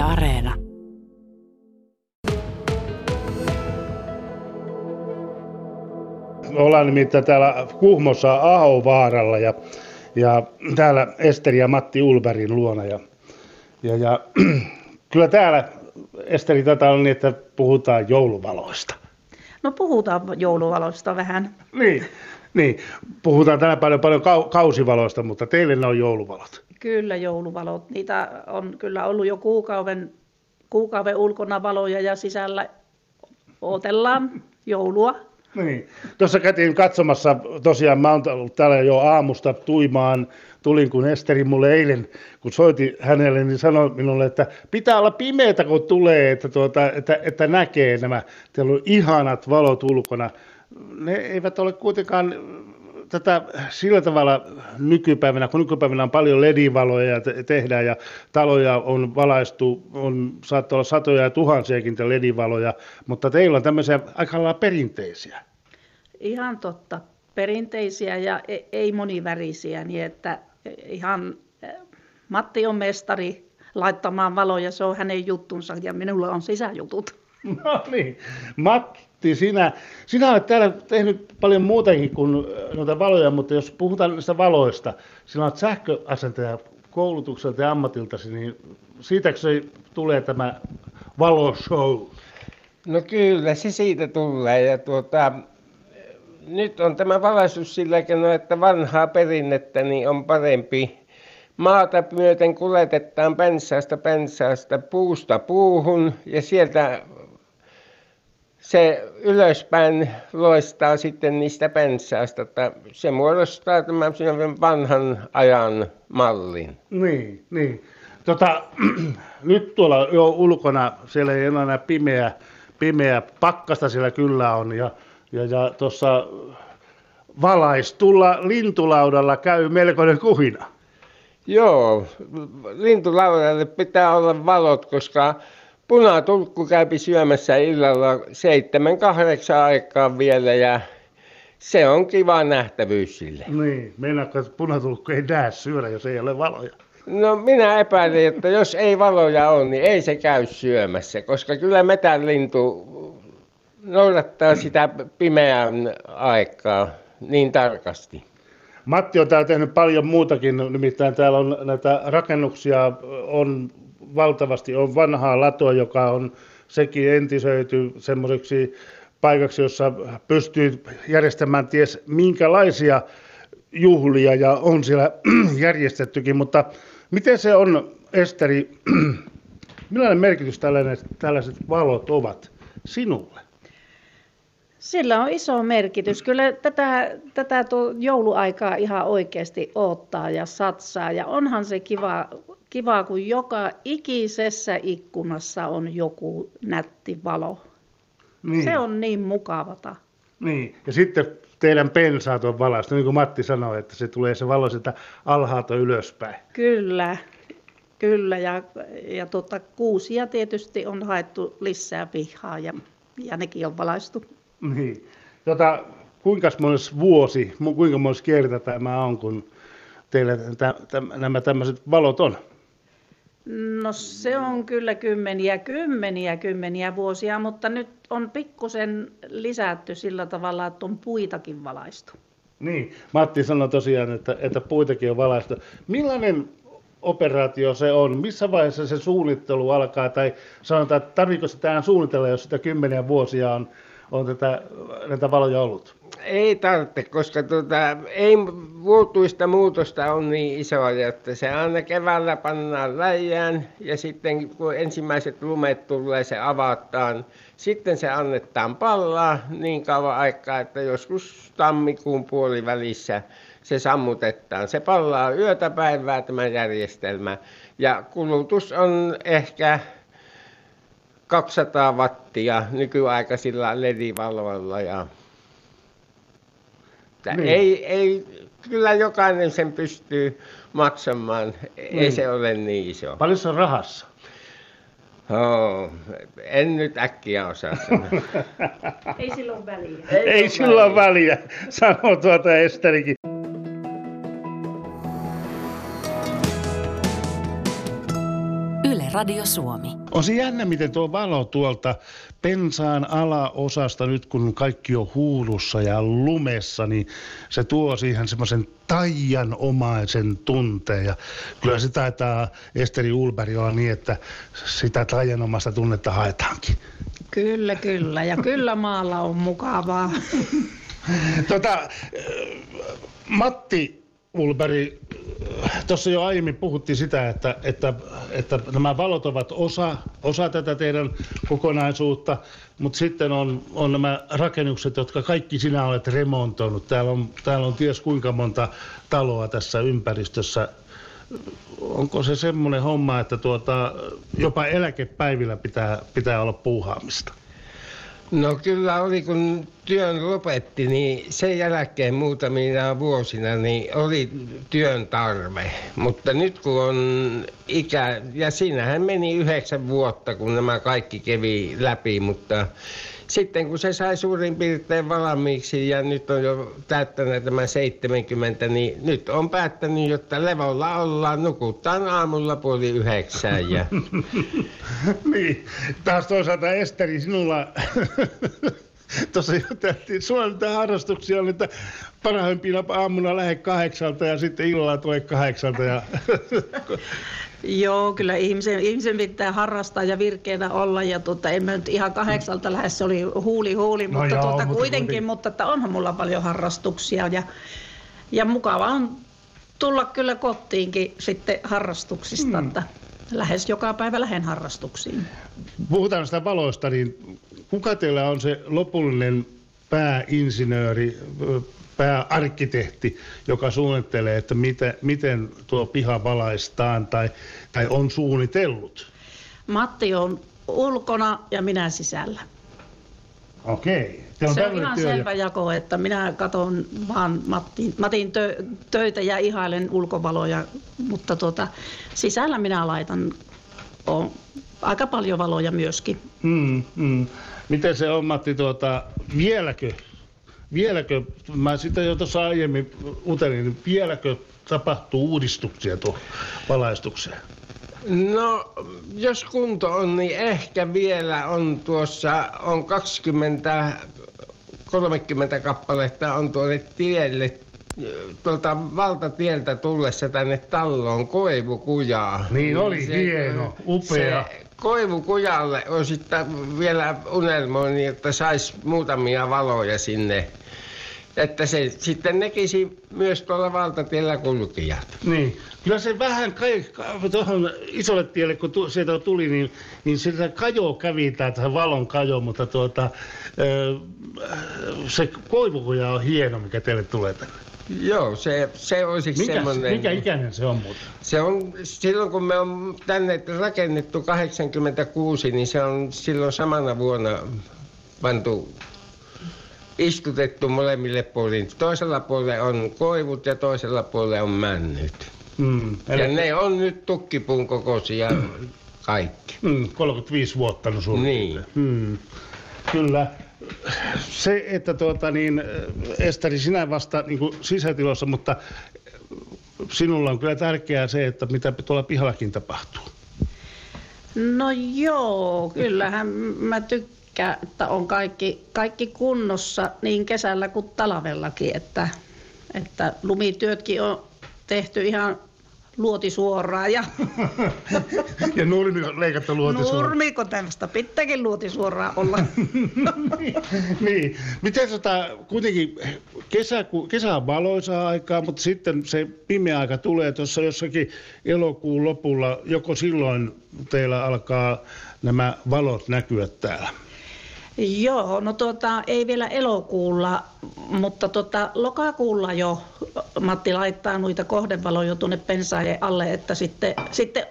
Yle Areena. Me ollaan nimittäin täällä Kuhmossa Ahovaaralla ja, ja täällä Esteri ja Matti Ulberin luona. Ja, ja, ja kyllä täällä, Esteri, tätä on niin, että puhutaan jouluvaloista. No puhutaan jouluvaloista vähän. Niin, niin. puhutaan tänä paljon, paljon kau- kausivaloista, mutta teille ne on jouluvalot. Kyllä jouluvalot. Niitä on kyllä ollut jo kuukauden, kuukauden ulkona valoja ja sisällä odotellaan joulua. Niin. Tuossa käytiin katsomassa, tosiaan mä oon ollut täällä jo aamusta tuimaan, tulin kun Esteri mulle eilen, kun soiti hänelle, niin sanoi minulle, että pitää olla pimeätä kun tulee, että, tuota, että, että näkee nämä, teillä on ihanat valot ulkona. Ne eivät ole kuitenkaan tätä sillä tavalla nykypäivänä, kun nykypäivänä on paljon ledivaloja ja te- tehdään ja taloja on valaistu, on saattaa olla satoja ja tuhansiakin ledivaloja, mutta teillä on tämmöisiä aika lailla perinteisiä. Ihan totta. Perinteisiä ja e- ei monivärisiä, niin että ihan Matti on mestari laittamaan valoja, se on hänen juttunsa ja minulla on sisäjutut. No niin, Matti, sinä, sinä olet täällä tehnyt paljon muutakin kuin äh, noita valoja, mutta jos puhutaan näistä valoista, sinä olet sähköasentaja koulutukselta ja ammatiltasi, niin siitäkö se tulee tämä valoshow? No kyllä, se siitä tulee. Ja tuota, nyt on tämä valaisuus sillä keinoin, että vanhaa perinnettä niin on parempi. Maata myöten kuljetetaan pensaasta pensaasta puusta puuhun ja sieltä se ylöspäin loistaa sitten niistä pensaasta. Että se muodostaa tämän vanhan ajan mallin. Niin, niin. Tota, nyt tuolla jo ulkona, siellä ei enää pimeä, pimeä pakkasta siellä kyllä on ja, ja, ja tuossa valaistulla lintulaudalla käy melkoinen kuhina. Joo, lintulaudalle pitää olla valot, koska punatulkku käypi syömässä illalla seitsemän kahdeksan aikaan vielä ja se on kiva nähtävyys sille. Niin, meinaatko, että punatulkku ei näe syödä, jos ei ole valoja? No minä epäilen, että jos ei valoja ole, niin ei se käy syömässä, koska kyllä metänlintu noudattaa sitä pimeän aikaa niin tarkasti. Matti on täällä tehnyt paljon muutakin, nimittäin täällä on näitä rakennuksia, on valtavasti, on vanhaa latoa, joka on sekin entisöity semmoiseksi paikaksi, jossa pystyy järjestämään ties minkälaisia juhlia ja on siellä järjestettykin, mutta miten se on, Esteri, millainen merkitys tällaiset, tällaiset valot ovat sinulle? Sillä on iso merkitys. Kyllä tätä, tätä tuo jouluaikaa ihan oikeasti odottaa ja satsaa. Ja onhan se kiva, kiva, kun joka ikisessä ikkunassa on joku nätti valo. Niin. Se on niin mukavata. Niin, ja sitten teidän pensaat on valaistu, niin kuin Matti sanoi, että se tulee se valo sieltä alhaalta ylöspäin. Kyllä, kyllä. Ja, ja tuota, kuusia tietysti on haettu lisää pihaa ja, ja nekin on valaistu. Niin. Tota, kuinka mones vuosi, kuinka mones kerta tämä on, kun teillä tä, tä, nämä tämmöiset valot on? No se on kyllä kymmeniä, kymmeniä, kymmeniä vuosia, mutta nyt on pikkusen lisätty sillä tavalla, että on puitakin valaistu. Niin, Matti sanoi tosiaan, että, että puitakin on valaistu. Millainen operaatio se on? Missä vaiheessa se suunnittelu alkaa? Tai sanotaan, että tarvitseeko sitä suunnitella, jos sitä kymmeniä vuosia on, on tätä, näitä valoja ollut? Ei tarvitse, koska tuota, ei vuotuista muutosta on niin isoa, että se aina keväällä pannaan läjään ja sitten kun ensimmäiset lumet tulee, se avataan. Sitten se annetaan pallaa niin kauan aikaa, että joskus tammikuun puolivälissä se sammutetaan. Se pallaa yötä päivää tämä järjestelmä ja kulutus on ehkä 200 wattia nykyaikaisilla ledivaloilla ja että Niin. ei, ei, kyllä jokainen sen pystyy maksamaan, ei Niin. se ole niin iso. Paljon se on rahassa? Oh, en nyt äkkiä osaa sanoa. Ei silloin väliä. Ei sillä ole väliä, sanoo tuota Esterikin. Radio Suomi. On se jännä, miten tuo valo tuolta pensaan alaosasta, nyt kun kaikki on huulussa ja lumessa, niin se tuo siihen semmoisen taianomaisen tunteen. Ja kyllä se taitaa Esteri Ulberg olla niin, että sitä taianomaista tunnetta haetaankin. Kyllä, kyllä. Ja kyllä maalla on mukavaa. Tota, Matti Ulberg, tuossa jo aiemmin puhuttiin sitä, että, että, että nämä valot ovat osa, osa tätä teidän kokonaisuutta, mutta sitten on, on nämä rakennukset, jotka kaikki sinä olet remontoinut. Täällä on, täällä on ties kuinka monta taloa tässä ympäristössä. Onko se semmoinen homma, että tuota, jopa eläkepäivillä pitää, pitää olla puuhaamista? No kyllä oli, kun työn lopetti, niin sen jälkeen muutamina vuosina niin oli työn tarve. Mutta nyt kun on ikä, ja siinähän meni yhdeksän vuotta, kun nämä kaikki kävi läpi, mutta sitten kun se sai suurin piirtein valmiiksi ja nyt on jo täyttänyt tämä 70, niin nyt on päättänyt, että levolla ollaan, nukutaan aamulla puoli yhdeksään. Ja... niin, taas toisaalta Esteri, sinulla Tuossa juteltiin, mitä harrastuksia on, että parhaimpina aamuna lähde kahdeksalta ja sitten illalla tulee kahdeksalta. Ja... Joo, kyllä ihmisen, ihmisen pitää harrastaa ja virkeänä olla. Ja tuota, en mä nyt ihan kahdeksalta lähde, se oli huuli huuli, no mutta, joo, tuota, mutta kuitenkin, kuitenkin, mutta että onhan mulla paljon harrastuksia. Ja, ja mukava on tulla kyllä kotiinkin sitten harrastuksista, hmm. että lähes joka päivä lähden harrastuksiin. Puhutaan sitä valoista, niin kuka teillä on se lopullinen pääinsinööri, pääarkkitehti, joka suunnittelee, että miten, miten tuo piha valaistaan tai, tai on suunnitellut? Matti on ulkona ja minä sisällä. Okei. On se on ihan työ selvä jako, että minä katson vaan Matin, Matin tö, töitä ja ihailen ulkovaloja, mutta tuota, sisällä minä laitan on aika paljon valoja myöskin. Mm, mm. Miten se on Matti, tuota, vieläkö vieläkö, mä sitä jo tuossa aiemmin utelin, niin vieläkö tapahtuu uudistuksia tuohon valaistukseen? No, jos kunto on, niin ehkä vielä on tuossa, on 20, 30 kappaletta on tuolle tielle tuolta valtatieltä tullessa tänne talloon koivukujaa. Niin oli, se, hieno, upea. Se koivukujalle on sitten vielä unelmoin, että saisi muutamia valoja sinne että se sitten näkisi myös tuolla valtatiellä kulkijat. Niin. Kyllä se vähän kai, tuohon isolle tielle, kun tu, sieltä tuli, niin, niin sitä kajo kävi, tämä valon kajo, mutta tuota, se koivukuja on hieno, mikä teille tulee tänne. Joo, se, se olisi Mikä, semmoinen... Mikä ikäinen se on muuten? Se on, silloin kun me on tänne rakennettu 86, niin se on silloin samana vuonna pantu istutettu molemmille puolin. Toisella puolella on koivut ja toisella puolella on männyt. Mm, eli... Ja ne on nyt tukkipuun kokoisia kaikki. Mm, 35 vuotta no Niin. Mm, kyllä. Se, että tuota, niin, Esteri, sinä vasta niin kuin sisätilossa, mutta sinulla on kyllä tärkeää se, että mitä tuolla pihallakin tapahtuu. No joo, kyllähän mä tykkään tykkää, että on kaikki, kaikki kunnossa niin kesällä kuin talvellakin, että, että lumityötkin on tehty ihan luoti suoraan. Ja, ja nurmi on leikattu luoti suoraan. Nurmiko tällaista pitääkin luoti suoraan olla. niin, niin. Miten tota, kuitenkin kesä, kesä on valoisaa aikaa, mutta sitten se pimeä aika tulee tuossa jossakin elokuun lopulla. Joko silloin teillä alkaa nämä valot näkyä täällä? Joo, no tuota, ei vielä elokuulla, mutta tuota, lokakuulla jo Matti laittaa noita kohdevaloja tuonne pensaajien alle, että sitten, sitten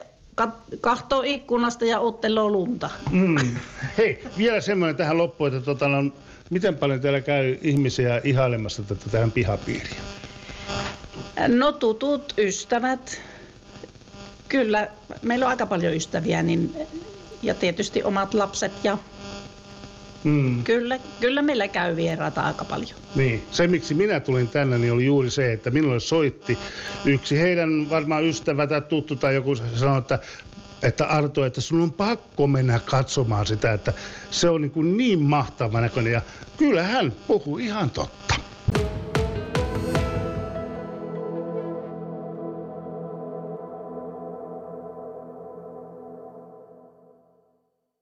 kahtoo ikkunasta ja otteloo lunta. Mm. Hei, vielä semmoinen tähän loppuun, että tuota, no, miten paljon teillä käy ihmisiä ihailemassa tätä tähän pihapiiriin? No tutut ystävät. Kyllä, meillä on aika paljon ystäviä, niin, ja tietysti omat lapset ja Mm. Kyllä, kyllä meillä käy vieraita aika paljon. Niin, se miksi minä tulin tänne niin oli juuri se, että minulle soitti yksi heidän varmaan ystävä tai tuttu tai joku sanoi, että että Arto, että sun on pakko mennä katsomaan sitä, että se on niin, kuin niin mahtava näköinen. Ja kyllä hän puhuu ihan totta.